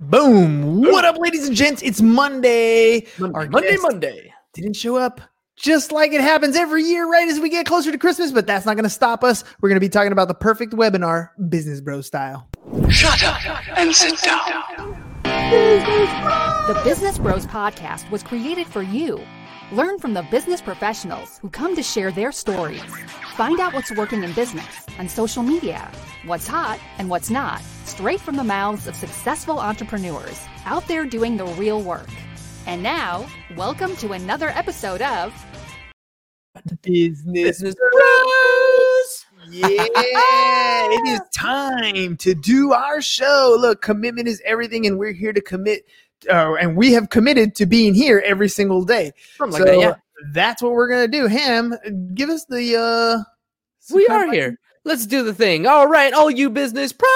Boom. What up, ladies and gents? It's Monday. Monday, Our Monday, Monday. Didn't show up just like it happens every year, right as we get closer to Christmas, but that's not going to stop us. We're going to be talking about the perfect webinar, Business Bro style. Shut up and sit down. The Business Bros Podcast was created for you. Learn from the business professionals who come to share their stories. Find out what's working in business and social media, what's hot and what's not, straight from the mouths of successful entrepreneurs out there doing the real work. And now, welcome to another episode of Business, Business Bros. Yeah, it is time to do our show. Look, commitment is everything, and we're here to commit. Uh, and we have committed to being here every single day. Something so like that, yeah. that's what we're gonna do. Ham, give us the uh We are here. Let's do the thing. All right, all you business pros.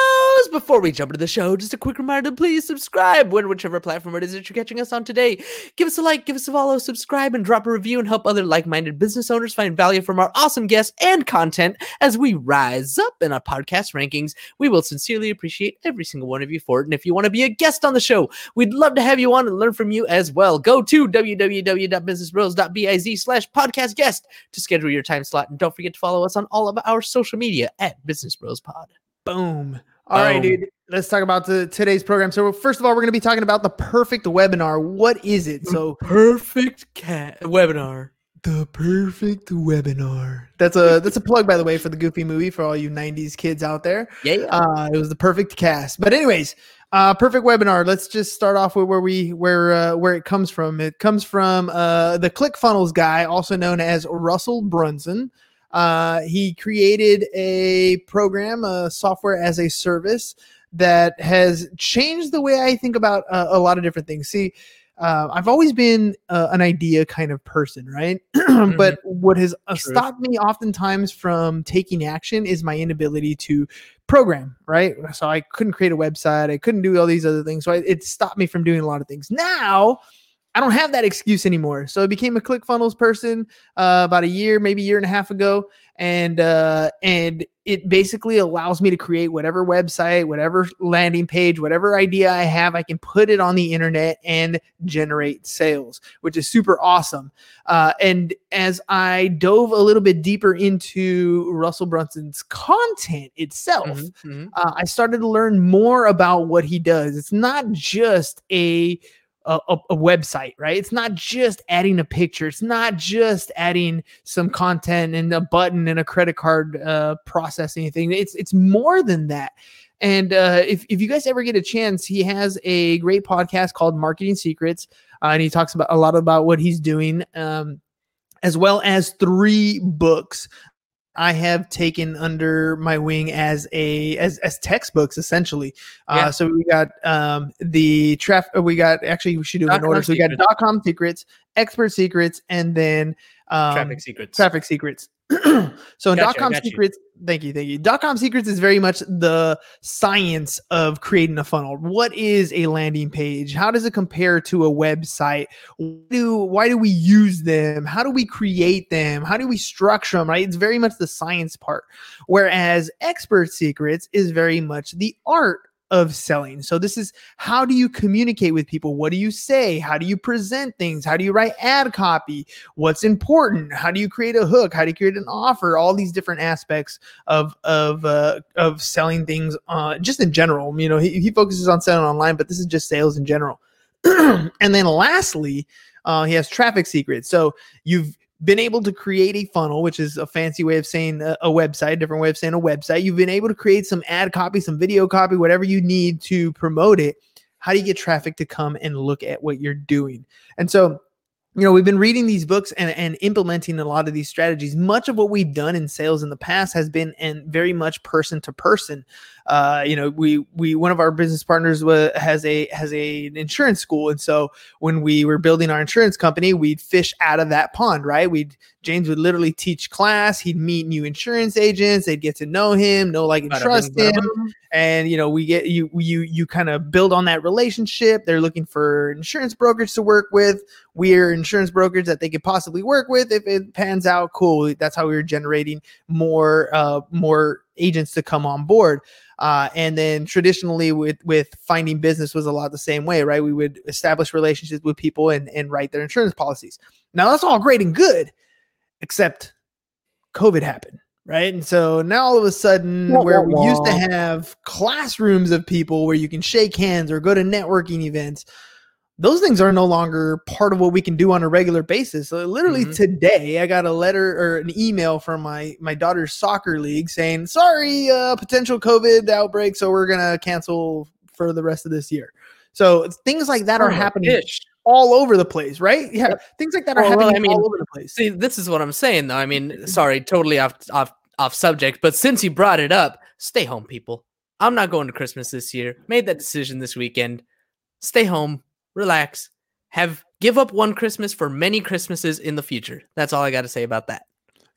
Before we jump into the show, just a quick reminder: to please subscribe when whichever platform it is that you're catching us on today. Give us a like, give us a follow, subscribe, and drop a review, and help other like-minded business owners find value from our awesome guests and content as we rise up in our podcast rankings. We will sincerely appreciate every single one of you for it. And if you want to be a guest on the show, we'd love to have you on and learn from you as well. Go to www.businessbros.biz slash podcast guest to schedule your time slot. And don't forget to follow us on all of our social media at Business Bros Pod. Boom. All right, Boom. dude. Let's talk about the today's program. So first of all, we're going to be talking about the perfect webinar. What is it? So Perfect cat webinar. the perfect webinar. That's a that's a plug, by the way, for the Goofy movie for all you '90s kids out there. Yeah. Uh, it was the perfect cast. But anyways, uh, perfect webinar. Let's just start off with where we where uh, where it comes from. It comes from uh, the ClickFunnels guy, also known as Russell Brunson. Uh, he created a program, a software as a service that has changed the way I think about uh, a lot of different things. See, uh, I've always been uh, an idea kind of person, right? but what has uh, stopped me oftentimes from taking action is my inability to program, right? So I couldn't create a website, I couldn't do all these other things. So I, it stopped me from doing a lot of things. Now, I don't have that excuse anymore. So I became a ClickFunnels person uh, about a year, maybe a year and a half ago, and uh, and it basically allows me to create whatever website, whatever landing page, whatever idea I have. I can put it on the internet and generate sales, which is super awesome. Uh, and as I dove a little bit deeper into Russell Brunson's content itself, Mhm, mhm. uh, I started to learn more about what he does. It's not just a a, a- website, right? It's not just adding a picture. It's not just adding some content and a button and a credit card uh, processing thing. It's it's more than that. And uh, if if you guys ever get a chance, he has a great podcast called Marketing Secrets, uh, and he talks about a lot about what he's doing, um, as well as three books I have taken under my wing as a as as textbooks essentially. Uh, so we got um, the traf. uh, We got actually we should do it in Dot-com order. So we got dot com secrets, expert secrets, and then um, Traffic secrets. traffic secrets. so in Gotcha, dot com secrets, thank you, thank you. Dot com secrets is very much the science of creating a funnel. What is a landing page? How does it compare to a website? Why do why do we use them? How do we create them? How do we structure them? Right? It's very much the science part. Whereas expert secrets is very much the art of selling. So this is how do you communicate with people? What do you say? How do you present things? How do you write ad copy? what's important how do you create a hook how do you create an offer all these different aspects of of uh, of selling things uh, just in general you know he, he focuses on selling online but this is just sales in general and then lastly uh, he has traffic secrets so you've been able to create a funnel which is a fancy way of saying a, a website different way of saying a website. You've been able to create some ad copy some video copy whatever you need to promote it. How do you get traffic to come and look at what you're doing? And so you know we've been reading these books and, and implementing a lot of these strategies. Much of what we've done in sales in the past has been and very much person to person uh, you know we we one of our business partners wa- has a has a an insurance school. And so when we were building our insurance company we'd fish out of that pond right? We'd james would literally teach class. He'd meet new insurance agents. They'd get to know him know like and trust him. and you know we get you you you kind of build on that relationship. They're looking for insurance brokers to work with. We're insurance brokers that they could possibly work with if it pans out. Cool. That's how we were generating more uh more agents to come on board. Uh, and then traditionally with with finding business was a lot the same way, right? We would establish relationships with people and and write their insurance policies. Now that's all great and good, except COVID happened, right? And so now all of a sudden, where we used to have classrooms of people where you can shake hands or go to networking events, those things are no longer part of what we can do on a regular basis. So literally Mhm. today, I got a letter or an email from my my daughter's soccer league saying, "Sorry, uh, potential COVID outbreak, so we're gonna cancel for the rest of this year." So things like that are Son of a happening bitch. all over the place, right? Yeah, Yep. things like that are well, happening I mean, all over the place. See, this is what I'm saying though. I mean, sorry, totally off off off subject, but since you brought it up, stay home, people. I'm not going to Christmas this year. Made that decision this weekend. Stay home, relax, have give up one Christmas for many Christmases in the future. That's all I got to say about that.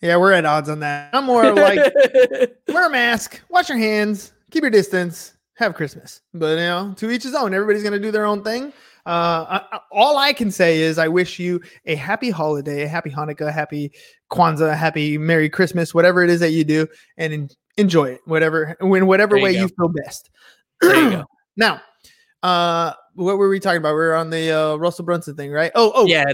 Yeah, we're at odds on that. I'm more like wear a mask, wash your hands, keep your distance, have Christmas. But you know, to each his own. Everybody's gonna do their own thing. Uh, I, I- all I can say is I wish you a happy holiday, a happy Hanukkah, a happy Kwanzaa, a happy Merry Christmas, whatever it is that you do, and en- enjoy it, whatever in whatever you way go. you feel best. there you go. Now, uh, what were we talking about? We were on the uh, Russell Brunson thing, right? Oh, oh, Yeah,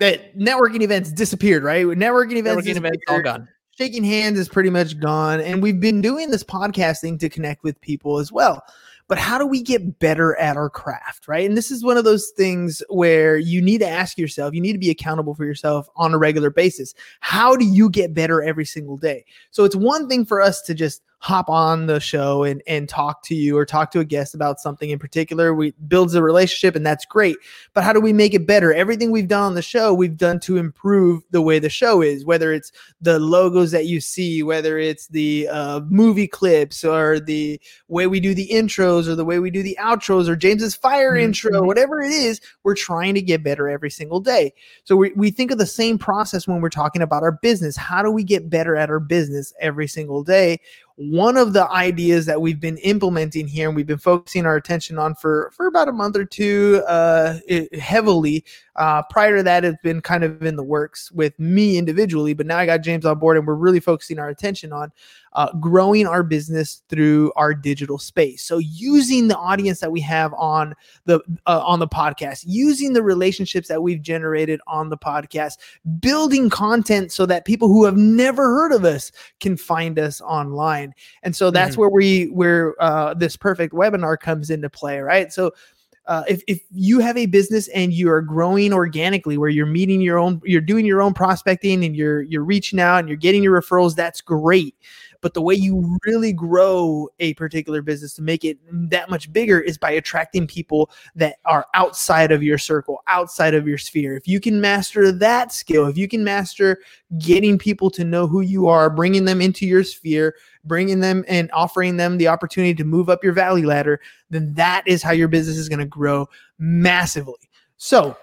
that networking events disappeared, right? Networking events, networking events all gone. shaking hands is pretty much gone and we've been doing this podcasting to connect with people as well but how do we get better at our craft right and this is one of those things where you need to ask yourself you need to be accountable for yourself on a regular basis how do you get better every single day so it's one thing for us to just hop on the show and and talk to you or talk to a guest about something in particular we builds a relationship and that's great but how do we make it better everything we've done on the show we've done to improve the way the show is whether it's the logos that you see, whether it's the uh, movie clips or the way we do the intros or the way we do the outros or James's fire Mhm, intro, whatever it is, we're trying to get better every single day. So we, we think of the same process when we're talking about our business. How do we get better at our business every single day? One of the ideas that we've been implementing here and we've been focusing our attention on for, for about a month or two uh, heavily uh, prior to that, it's been kind of in the works with me individually, but now I got James on board, and we're really focusing our attention on uh, growing our business through our digital space. So using the audience that we have on the uh, on the podcast, using the relationships that we've generated on the podcast, building content so that people who have never heard of us can find us online. And so that's where we where uh, this perfect webinar comes into play, right? So uh, if, if you have a business and you are growing organically where you're meeting your own you're doing your own prospecting and you're you're reaching out and you're getting your referrals that's great but the way you really grow a particular business to make it that much bigger is by attracting people that are outside of your circle outside of your sphere if you can master that skill if you can master getting people to know who you are bringing them into your sphere bringing them and offering them the opportunity to move up your value ladder then that is how your business is going to grow massively. So,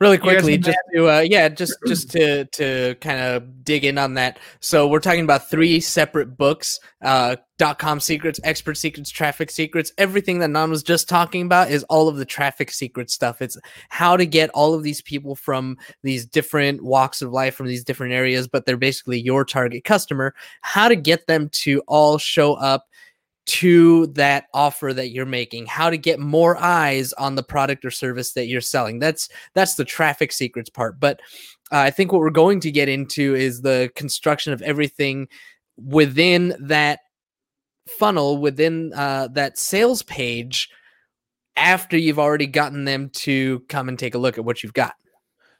really quickly just to uh yeah just just to to kind of dig in on that. So we're talking about three separate books uh dot com secrets expert secrets traffic secrets. Everything that nan was just talking about is all of the traffic secret stuff. It's how to get all of these people from these different walks of life from these different areas but they're basically your target customer. How to get them to all show up to that offer that you're making how to get more eyes on the product or service that you're selling. That's that's the traffic secrets part but uh, i think what we're going to get into is the construction of everything within that funnel within uh, that sales page after you've already gotten them to come and take a look at what you've got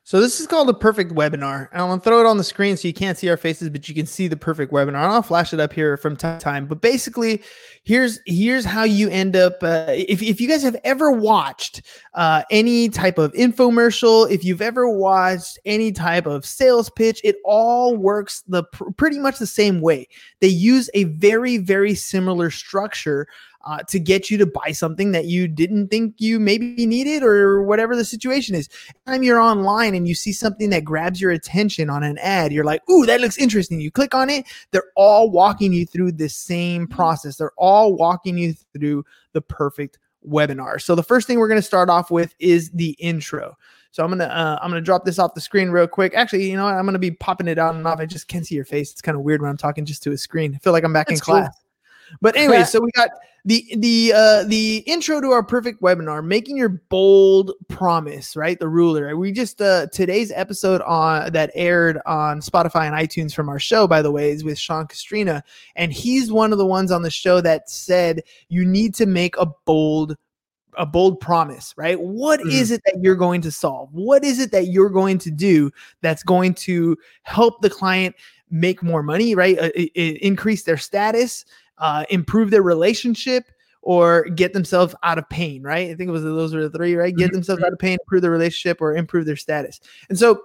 so this is called a perfect webinar. And I'm to throw it on the screen so you can't see our faces, but you can see the perfect webinar. And I'll flash it up here from time to time. But basically, here's here's how you end up. Uh, if if you guys have ever watched uh, any type of infomercial, if you've ever watched any type of sales pitch, it all works the pr- pretty much the same way. They use a very very similar structure uh, to get you to buy something that you didn't think you maybe needed or whatever the situation is. Time you're online and you see something that grabs your attention on an ad, you're like, "Ooh, that looks interesting." You click on it. They're all walking you through the same process. They're all walking you through the perfect webinar. So the first thing we're going to start off with is the intro. So I'm gonna uh, I'm gonna drop this off the screen real quick. Actually, you know what? I'm gonna be popping it on and off. I just can't see your face. It's kind of weird when I'm talking just to a screen. I feel like I'm back That's in cool. class. But anyway, so we got the the uh the intro to our perfect webinar, making your bold promise, right? The ruler. We just uh today's episode on that aired on Spotify and iTunes from our show, by the way, is with Sean Castrina, and he's one of the ones on the show that said you need to make a bold a bold promise, right? What Mhm. is it that you're going to solve? What is it that you're going to do that's going to help the client make more money, right? Uh, increase their status, uh, improve their relationship, or get themselves out of pain, right? I think it was those were the three, right? Get Mhm. themselves out of pain, improve their relationship, or improve their status. And so,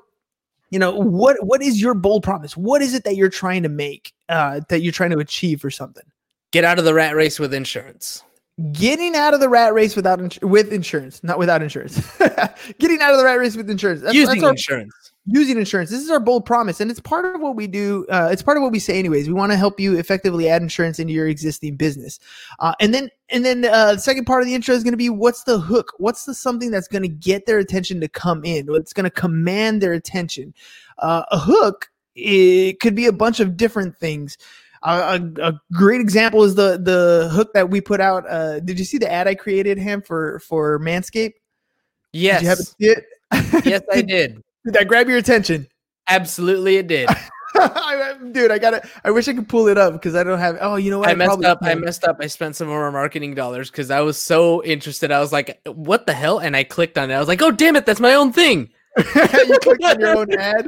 you know, what what is your bold promise? What is it that you're trying to make, uh, that you're trying to achieve for something? Get out of the rat race with insurance. Getting out of the rat race without ins- with insurance, not without insurance. Getting out of the rat race with insurance. That's, Using that's our, insurance. Using insurance. This is our bold promise, and it's part of what we do. Uh, it's part of what we say, anyways. We want to help you effectively add insurance into your existing business, uh, and then and then uh, the second part of the intro is going to be what's the hook? What's the something that's going to get their attention to come in? What's going to command their attention? Uh, a hook it could be a bunch of different things. Uh, a, a great example is the the hook that we put out. Uh, did you see the ad I created, him for for Manscaped? Yes. Did you see it? yes, I did, did. that grab your attention? Absolutely, it did. I- Dude, I gotta. I wish I could pull it up because I don't have. Oh, you know what? I messed probably up. I messed up. I spent some of our marketing dollars because I was so interested. I was like, "What the hell?" And I clicked on it. I was like, "Oh, damn it! That's my own thing." you clicked on your own ad.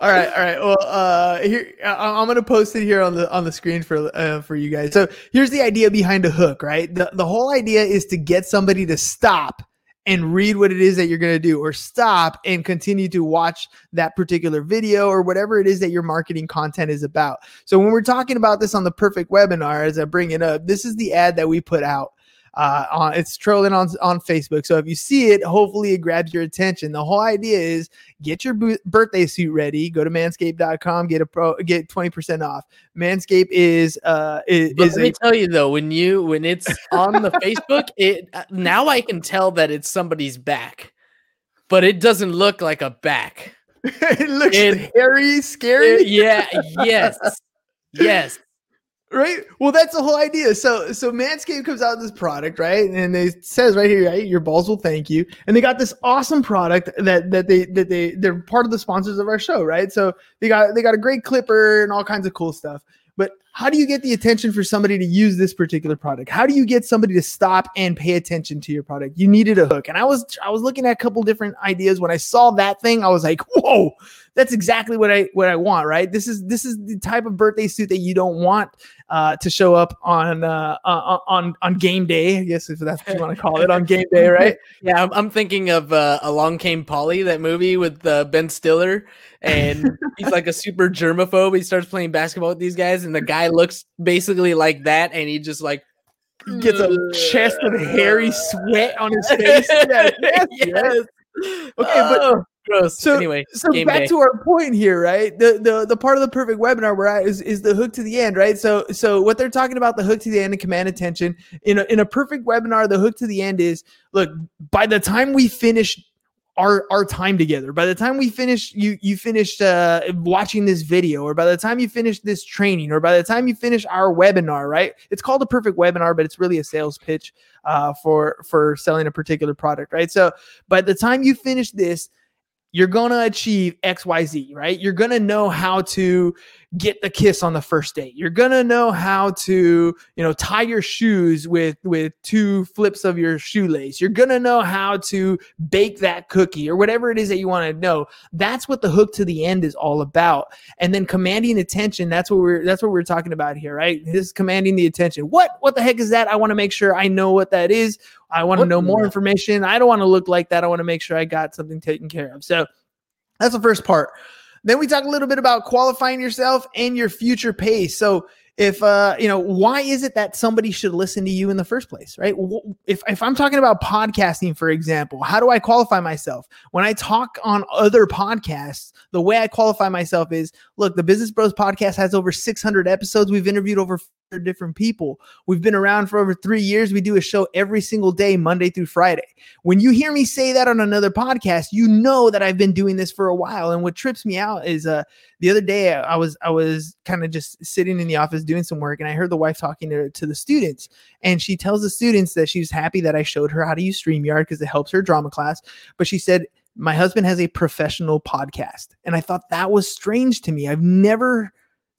All right, all right. Well, uh, here I- I'm gonna post it here on the on the screen for uh, for you guys. So here's the idea behind a hook, right? The the whole idea is to get somebody to stop and read what it is that you're gonna do, or stop and continue to watch that particular video or whatever it is that your marketing content is about. So when we're talking about this on the perfect webinar, as I bring it up, this is the ad that we put out. Uh, on it's trolling on on Facebook. So if you see it, hopefully it grabs your attention. The whole idea is get your bo- birthday suit ready. Go to manscaped.com, get a pro, get twenty percent off. Manscaped is uh is, let me a, tell you though, when you when it's on the Facebook, it uh, now I can tell that it's somebody's back, but it doesn't look like a back. it looks it- hairy, scary. Uh, yeah. Yes. Yes. Right? Well that's the whole idea. So so manscaped comes out with this product right? And they says right here right your balls will thank you. And they got this awesome product that that they that they they're part of the sponsors of our show right? So they got they got a great clipper and all kinds of cool stuff. But how do you get the attention for somebody to use this particular product? How do you get somebody to stop and pay attention to your product? You needed a hook. And i was i was looking at a couple different ideas. When i saw that thing i was like whoa that's exactly what i what i want right this is this is the type of birthday suit that you don't want uh, to show up on uh, uh, on on game day. I guess if that's what you want to call it on game day, right? Yeah, I'm, I'm thinking of uh, Along Came Polly, that movie with uh, Ben Stiller, and he's like a super germaphobe. He starts playing basketball with these guys, and the guy looks basically like that, and he just like He gets a chest of hairy sweat on his face. Yeah, yes, yes. Okay, but- Oh, gross. So- anyway, So back day. to our point here, right? The the the part of the perfect webinar we're at is, is the hook to the end, right? So so what they're talking about the hook to the end and command attention in a in a perfect webinar, the hook to the end is look by the time we finish our our time together by the time we finish you you finished uh watching this video or by the time you finish this training or by the time you finish our webinar right it's called a perfect webinar but it's really a sales pitch uh for for selling a particular product right so by the time you finish this you're going to achieve XYZ, right? You're going to know how to get the kiss on the first date. You're going to know how to, you know, tie your shoes with with two flips of your shoelace. You're going to know how to bake that cookie or whatever it is that you want to know. That's what the hook to the end is all about. And then commanding attention, that's what we're that's what we're talking about here, right? This is commanding the attention. What what the heck is that? I want to make sure I know what that is. I want to know more information. I don't want to look like that. I want to make sure I got something taken care of. So that's the first part. Then we talk a little bit about qualifying yourself and your future pace. So if uh you know why is it that somebody should listen to you in the first place right? If, if i'm talking about podcasting for example how do i qualify myself? When i talk on other podcasts the way i qualify myself is look the business bros podcast has over 600 episodes. We've interviewed over different people. We've been around for over three years. We do a show every single day, Monday through Friday. When you hear me say that on another podcast, you know that I've been doing this for a while. And what trips me out is uh the other day I was I was kind of just sitting in the office doing some work and I heard the wife talking to, to the students and she tells the students that she's happy that I showed her how to use StreamYard because it helps her drama class. But she said, My husband has a professional podcast. And I thought that was strange to me. I've never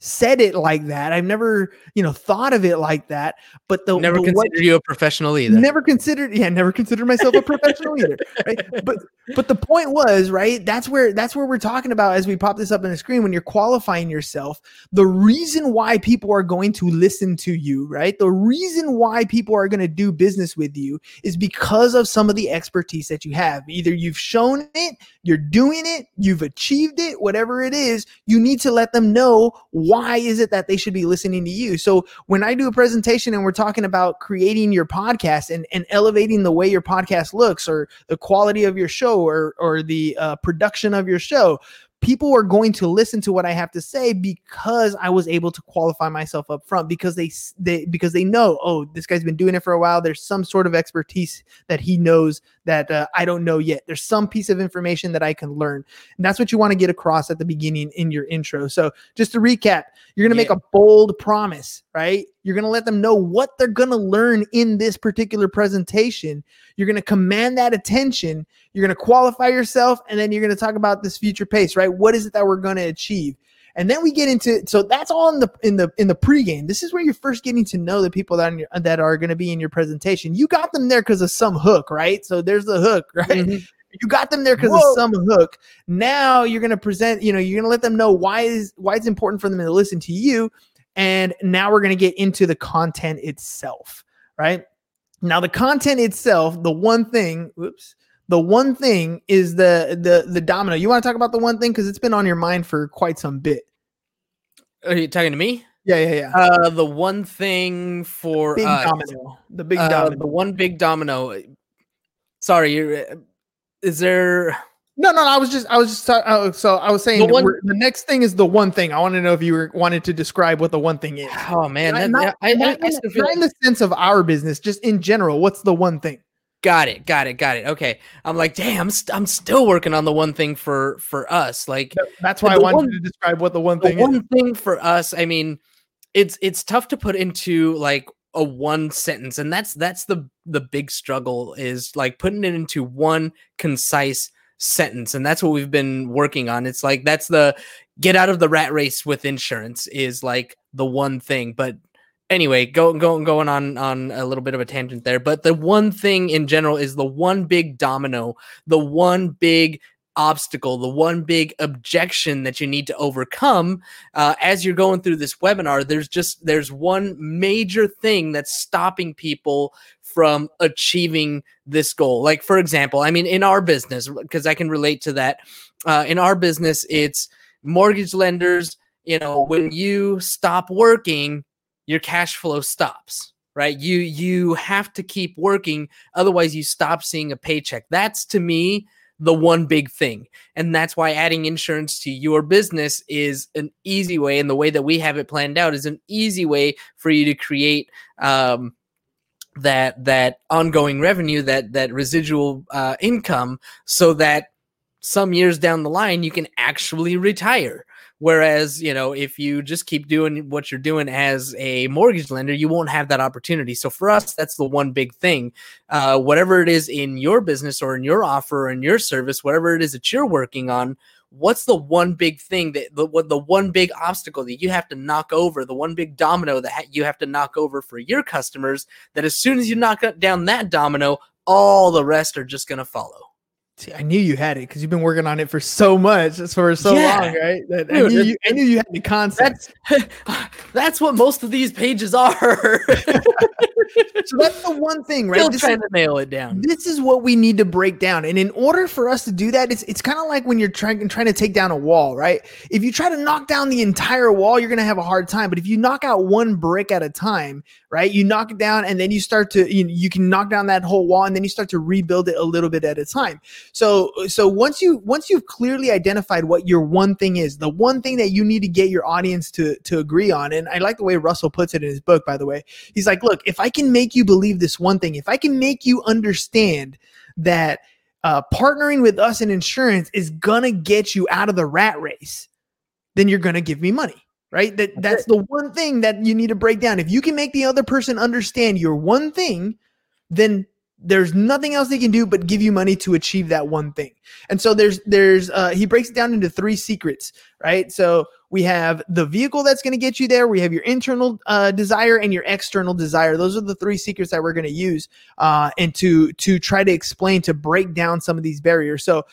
said it like that. I've never, you know, thought of it like that. But the Never considered what- you a professional either. never considered yeah never considered myself a professional either right but but the point was right that's where that's where we're talking about as we pop this up on the screen when you're qualifying yourself the reason why people are going to listen to you right the reason why people are going to do business with you is because of some of the expertise that you have either you've shown it you're doing it you've achieved it whatever it is you need to let them know why is it that they should be listening to you? So when I do a presentation and we're talking about creating your podcast and, and elevating the way your podcast looks or the quality of your show or, or the uh, production of your show, people are going to listen to what I have to say because I was able to qualify myself up front because they, they because they know, oh, this guy's been doing it for a while. There's some sort of expertise that he knows that uh, I don't know yet. There's some piece of information that I can learn. And that's what you want to get across at the beginning in your intro. So just to recap, you're going to make a bold promise, right? You're going to let them know what they're going to learn in this particular presentation. You're going to command that attention. You're going to qualify yourself, and then you're going to talk about this future pace, right? What is it that we're going to achieve? And then we get into so that's all in the in the in the pregame. This is where you're first getting to know the people that are your, that are going to be in your presentation. You got them there because of some hook, right? So there's the hook, right? Mhm. you got them there because of some hook now you're going to present you know you're going to let them know why is why it's important for them to listen to you and now we're going to get into the content itself right now the content itself the one thing, oops, the one thing is the the the domino you want to talk about the one thing because it's been on your mind for quite some bit Are you talking to me? yeah yeah yeah Uh, the one thing for the big us, domino the big uh, domino the one big domino. Sorry, you're, uh, is there? No, no, I was just, I was just, uh, so I was saying The the, one- the next thing is the one thing. I want to know if you were wanted to describe what the one thing is. Oh man, Not- that, not- I, I, not I in- still feel in the sense of our business, just in general. What's the one thing? got it, got it, got it. Okay, I'm like, damn, I'm, st- I'm still working on the one thing for for us. Like, That's why I The wanted one- to describe what the one the thing one is. thing for us i mean it's it's tough to put into like a one sentence and that's that's the the big struggle is like putting it into one concise sentence and that's what we've been working on. It's like that's the get out of the rat race with insurance is like the one thing. But anyway go, go, going on on a little bit of a tangent there. But the one thing in general is the one big domino the one big obstacle the one big objection that you need to overcome uh, as you're going through this webinar there's just there's one major thing that's stopping people from achieving this goal. Like for example i mean in our business because i can relate to that uh, in our business it's mortgage lenders you know when you stop working your cash flow stops right? You you have to keep working otherwise you stop seeing a paycheck. That's to me the one big thing and that's why adding insurance to your business is an easy way and the way that we have it planned out is an easy way for you to create um, that that ongoing revenue that that residual uh, income so that some years down the line you can actually retire. Whereas you know if you just keep doing what you're doing as a mortgage lender you won't have that opportunity. So for us that's the one big thing. Uh, whatever it is in your business or in your offer or in your service whatever it is that you're working on what's the one big thing that the what the one big obstacle that you have to knock over the one big domino that ha- you have to knock over for your customers that as soon as you knock down that domino all the rest are just going to follow See, I knew you had it because you've been working on it for so much, for so Yeah. long, right? That I, knew you, I knew you had the concept. that's that's what most of these pages are so that's the one thing, right? still This is- trying to nail it down. this is what we need to break down. And in order for us to do that it's it's kind of like when you're trying trying to take down a wall right? If you try to knock down the entire wall you're going to have a hard time. But if you knock out one brick at a time right? You knock it down and then you start to you, you can knock down that whole wall and then you start to rebuild it a little bit at a time. So so once you once you've clearly identified what your one thing is, the one thing that you need to get your audience to to agree on, and I like the way Russell puts it in his book, by the way. He's like, look, if I can make you believe this one thing, if I can make you understand that uh, partnering with us in insurance is gonna get you out of the rat race, then you're gonna give me money right? That that's the one thing that you need to break down. If you can make the other person understand your one thing, then there's nothing else they can do but give you money to achieve that one thing. And so there's there's uh he breaks it down into three secrets, right? So we have the vehicle that's going to get you there. We have your internal uh, desire and your external desire. Those are the three secrets that we're going to use uh, and to to try to explain to break down some of these barriers. So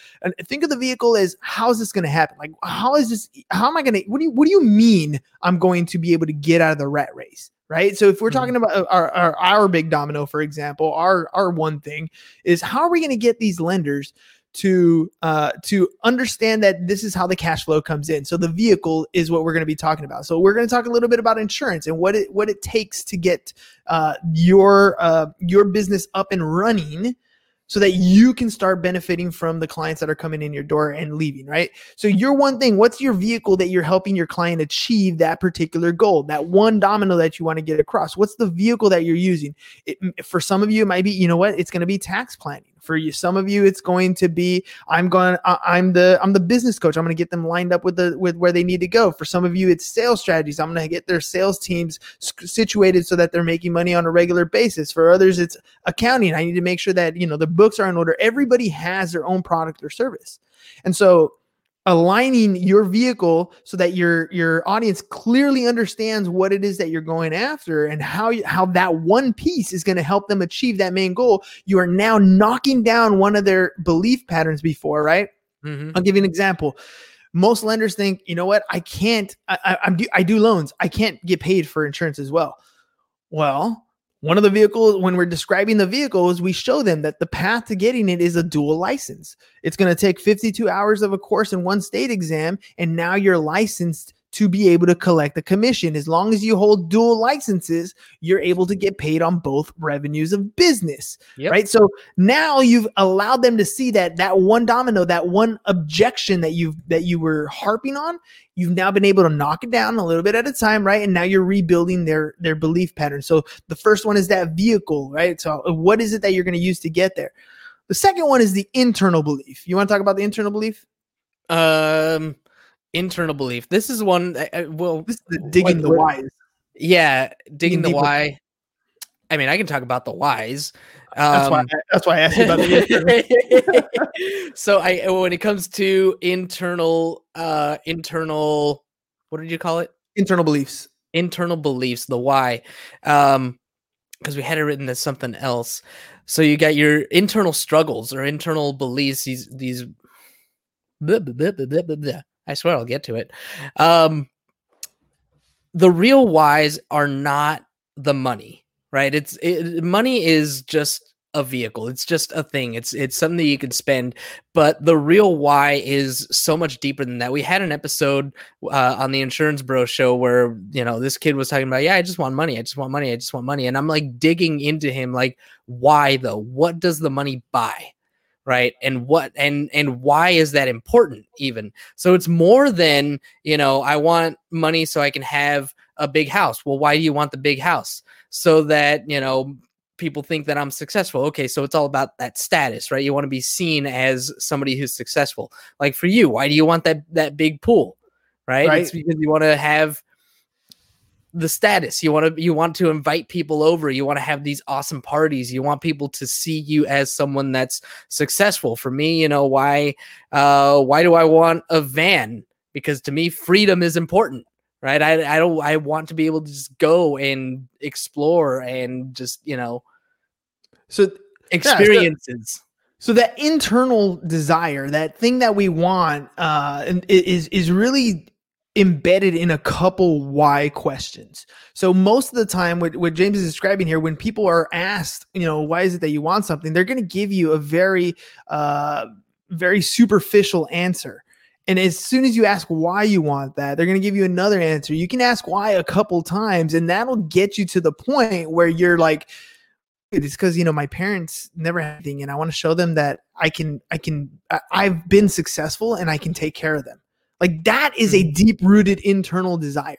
think of the vehicle as how is this going to happen? Like how is this? How am I going to? What do you What do you mean I'm going to be able to get out of the rat race? Right? So if we're talking about uh, our, our, our big domino, for example, our our one thing is how are we going to get these lenders to uh, to understand that this is how the cash flow comes in. So the vehicle is what we're going to be talking about. So we're going to talk a little bit about insurance and what it what it takes to get uh, your uh, your business up and running so that you can start benefiting from the clients that are coming in your door and leaving, right? So your one thing, what's your vehicle that you're helping your client achieve that particular goal, that one domino that you want to get across? What's the vehicle that you're using? It, for some of you, it might be, you know what, it's going to be tax planning for you some of you it's going to be i'm going i'm the i'm the business coach. I'm going to get them lined up with the with where they need to go. For some of you it's sales strategies. I'm going to get their sales teams situated so that they're making money on a regular basis. For others it's accounting. I need to make sure that you know the books are in order. Everybody has their own product or service. And so aligning your vehicle so that your your audience clearly understands what it is that you're going after and how you, how that one piece is going to help them achieve that main goal. You are now knocking down one of their belief patterns before right? Mm-hmm. i'll give you an example. Most lenders think you know what? I can't I, I, I'm, I do loans. I can't get paid for insurance as well. Well one of the vehicles, when we're describing the vehicles, we show them that the path to getting it is a dual license. It's going to take 52 hours of a course and one state exam, and now you're licensed to be able to collect a commission. As long as you hold dual licenses, you're able to get paid on both revenues of business. Yep. Right. So now you've allowed them to see that that one domino, that one objection that you've that you were harping on, you've now been able to knock it down a little bit at a time, right? And now you're rebuilding their their belief pattern. So the first one is that vehicle, right? So what is it that you're going to use to get there? The second one is the internal belief. You want to talk about the internal belief? Um internal belief. This is one. Uh, well, this is the digging the whys. Yeah, digging, digging the why. I mean, I can talk about the whys. Um, that's why. Um, I, that's why I asked you about the. so I, when it comes to internal, uh, internal, what did you call it? Internal beliefs. Internal beliefs. The why, um, because we had it written as something else. So you got your internal struggles or internal beliefs. These these. Blah, blah, blah, I swear I'll get to it. Um, the real whys are not the money, right? It's it, money is just a vehicle. It's just a thing. It's it's something that you can spend, but the real why is so much deeper than that. We had an episode uh, on the Insurance Bro show where you know this kid was talking about, yeah, I just want money. I just want money. I just want money, and I'm like digging into him, like, why though? What does the money buy? Right? And what and and why is that important even? So it's more than you know i want money so i can have a big house. Well why do you want the big house? So that you know people think that i'm successful. Okay so it's all about that status right? You want to be seen as somebody who's successful. Like for you why do you want that that big pool right, right. it's because you want to have the status. You want to you want to invite people over. You want to have these awesome parties. You want people to see you as someone that's successful. For me you know why uh why do i want a van? Because to me freedom is important right? I i don't i want to be able to just go and explore and just you know so experiences yeah, so- that internal desire, that thing that we want, uh, is is really embedded in a couple why questions. So most of the time, what, what James is describing here, when people are asked, you know, why is it that you want something, they're going to give you a very, uh, very superficial answer. And as soon as you ask why you want that, they're going to give you another answer. You can ask why a couple times, and that'll get you to the point where you're like, it's because you know my parents never had anything, and I want to show them that I can, I can, I- I've been successful, and I can take care of them. Like that is a hmm. deep rooted internal desire,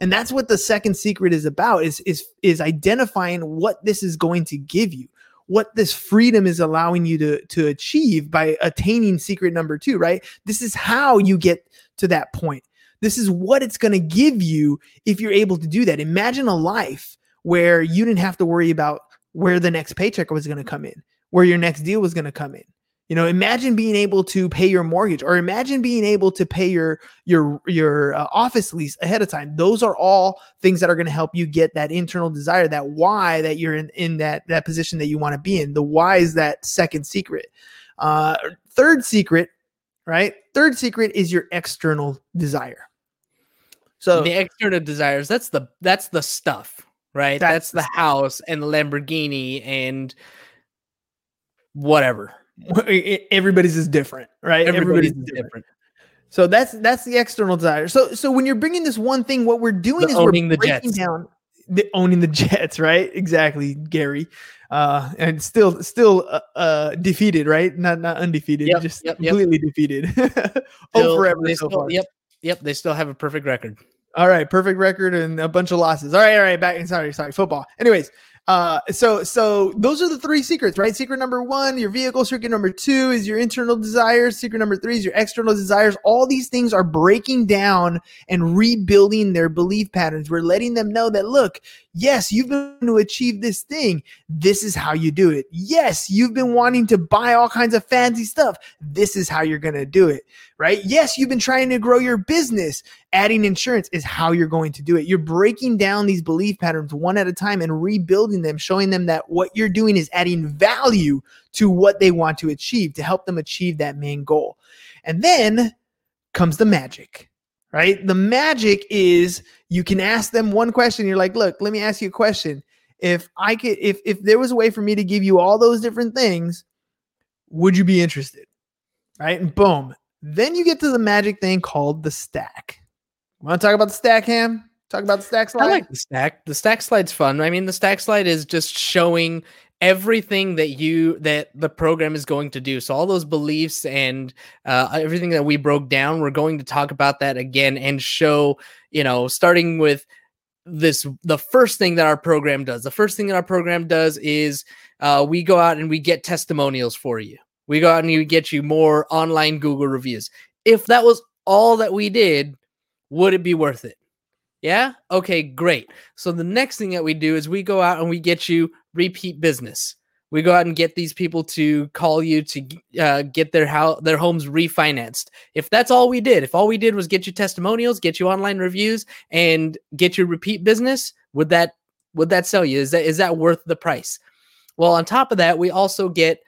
and that's what the second secret is about. Is is is identifying what this is going to give you what this freedom is allowing you to to achieve by attaining secret number 2 right? This is how you get to that point. This is what it's going to give you if you're able to do that. Imagine a life where you didn't have to worry about where the next paycheck was going to come in where your next deal was going to come in you know imagine being able to pay your mortgage or imagine being able to pay your your your uh, office lease ahead of time. Those are all things that are going to help you get that internal desire that why that you're in in that that position that you want to be in. The why is that second secret. Uh third secret right? Third secret is your external desire. So the external desires that's the that's the stuff right? That's that's, the the house and the lamborghini and whatever everybody's is different right everybody's is different So that's that's the external desire. So so when you're bringing this one thing, what we're doing The is owning we're the Jets. down the owning the Jets, right? Exactly, Gary. Uh, and still still uh, uh defeated, right? Not not undefeated, Yep, just yep, yep. completely defeated. Oh, forever so still- far. yep yep they still have a perfect record All right, perfect record and a bunch of losses. All right, all right, back. Sorry, sorry, football. Anyways, uh, so so those are the three secrets, right? Secret number one, your vehicle. Secret number two is your internal desires. Secret number three is your external desires. All these things are breaking down and rebuilding their belief patterns. We're letting them know that look, yes, you've been to achieve this thing. This is how you do it. Yes, you've been wanting to buy all kinds of fancy stuff. This is how you're gonna do it, right? Yes, you've been trying to grow your business adding insurance is how you're going to do it. You're breaking down these belief patterns one at a time and rebuilding them, showing them that what you're doing is adding value to what they want to achieve to help them achieve that main goal. And then comes the magic, right? The magic is you can ask them one question. You're like, look, let me ask you a question. If I could, if if there was a way for me to give you all those different things, would you be interested? Right? And boom. Then you get to the magic thing called the stack. Want to talk about the stack, Ham? Talk about the stack slide. I like the stack. The stack slide's fun. I mean, the stack slide is just showing everything that you that the program is going to do. So all those beliefs and uh, everything that we broke down, we're going to talk about that again and show. You know, starting with this, the first thing that our program does. The first thing that our program does is uh, we go out and we get testimonials for you. We go out and we get you more online Google reviews. If that was all that we did, would it be worth it? Yeah. Okay, great. So the next thing that we do is we go out and we get you repeat business. We go out and get these people to call you to uh, get their house, their homes refinanced. If that's all we did, if all we did was get you testimonials, get you online reviews, and get you repeat business, would that would that sell you? Is that is that worth the price? Well, on top of that, we also get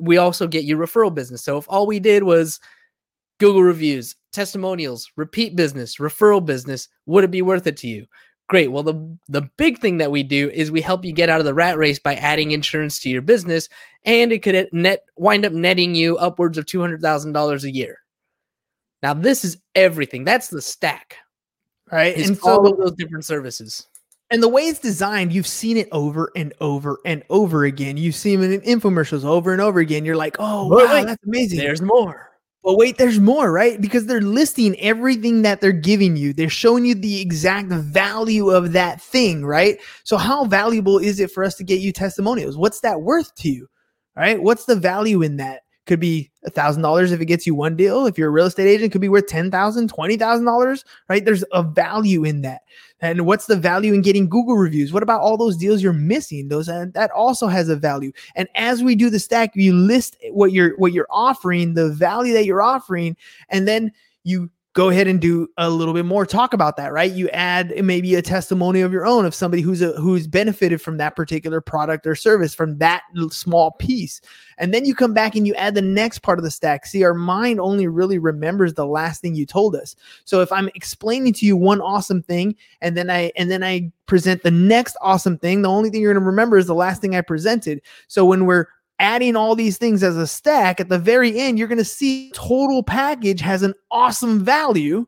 we also get you referral business. So if all we did was Google reviews, testimonials, repeat business, referral business, would it be worth it to you? Great. Well, the the big thing that we do is we help you get out of the rat race by adding insurance to your business, and it could net wind up netting you upwards of two hundred thousand dollars a year. Now, this is everything. That's the stack. right? Is And all so of those different services. and the way it's designed, you've seen it over and over and over again. You've seen it in infomercials over and over again. You're like, oh wow, wait. that's amazing. There's more. But wait, there's more, right? Because they're listing everything that they're giving you. They're showing you the exact value of that thing, right? So how valuable is it for us to get you testimonials? What's that worth to you? Right? What's the value in that? Could be a thousand dollars if it gets you one deal. If you're a real estate agent, could be worth ten thousand, twenty thousand dollars, right? There's a value in that. And what's the value in getting Google reviews? What about all those deals you're missing? Those uh, that also has a value. And as we do the stack, you list what you're what you're offering, the value that you're offering, and then you go ahead and do a little bit more. Talk about that right? You add maybe a testimony of your own of somebody who's a who's benefited from that particular product or service from that small piece. And then you come back and you add the next part of the stack. See our mind only really remembers the last thing you told us. So if i'm explaining to you one awesome thing and then i and then i present the next awesome thing the only thing you're going to remember is the last thing i presented. So when we're adding all these things as a stack, at the very end, you're going to see total package has an awesome value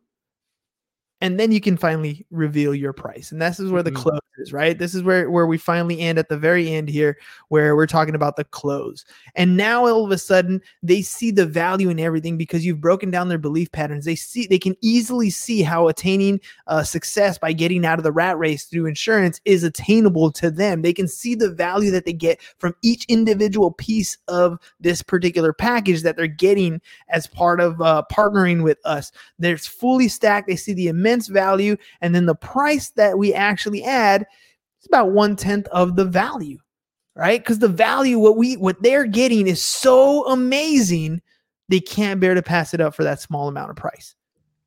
and then you can finally reveal your price. And this is where the Mhm. close is right? This is where where we finally end at the very end here where we're talking about the close. And now all of a sudden they see the value in everything because you've broken down their belief patterns. They see they can easily see how attaining uh, success by getting out of the rat race through insurance is attainable to them. They can see the value that they get from each individual piece of this particular package that they're getting as part of uh, partnering with us. There's fully stacked. They see the immense value, and then the price that we actually add is about one tenth of the value, right? Because the value, what we what they're getting is so amazing, they can't bear to pass it up for that small amount of price.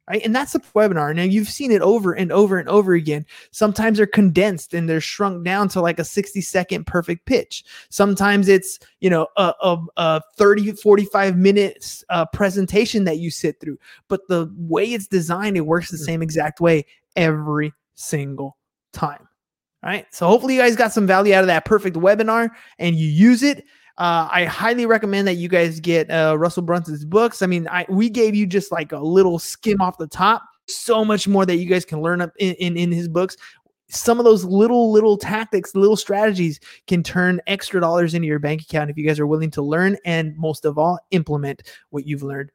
Right. And that's the webinar. Now you've seen it over and over and over again. Sometimes they're condensed and they're shrunk down to like a 60 second perfect pitch. Sometimes it's, you know, a, a, a 30, 45 minutes uh, presentation that you sit through but the way it's designed, it works the same exact way every single time. All right. So hopefully you guys got some value out of that perfect webinar and you use it. Uh, I highly recommend that you guys get uh, Russell Brunson's books. I mean, I we gave you just like a little skim off the top. So much more that you guys can learn up in, in, in his books. Some of those little little tactics, little strategies can turn extra dollars into your bank account if you guys are willing to learn and most of all implement what you've learned.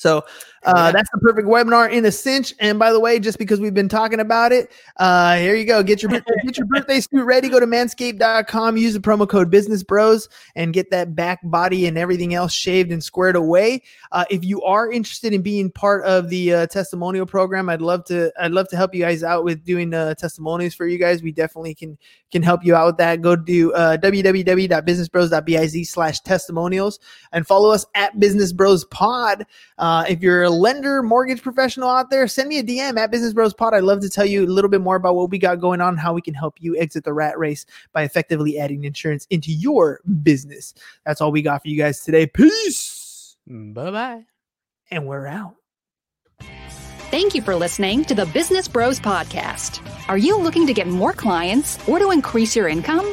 So uh, that's the perfect webinar in a cinch. And by the way, just because we've been talking about it, uh, here you go. Get your get your birthday suit ready. Go to manscaped.com. Use the promo code Business Bros and get that back body and everything else shaved and squared away. Uh, if you are interested in being part of the uh, testimonial program, I'd love to. I'd love to help you guys out with doing uh, testimonies for you guys. We definitely can can help you out with that. Go to uh, www.businessbros.biz slash testimonials and follow us at Business Bros Pod. Uh, if you're a lender, mortgage professional out there, send me a DM at Business Bros Pod. I'd love to tell you a little bit more about what we got going on, how we can help you exit the rat race by effectively adding insurance into your business. That's all we got for you guys today. Peace. Bye bye. And we're out. Thank you for listening to the Business Bros Podcast. Are you looking to get more clients or to increase your income?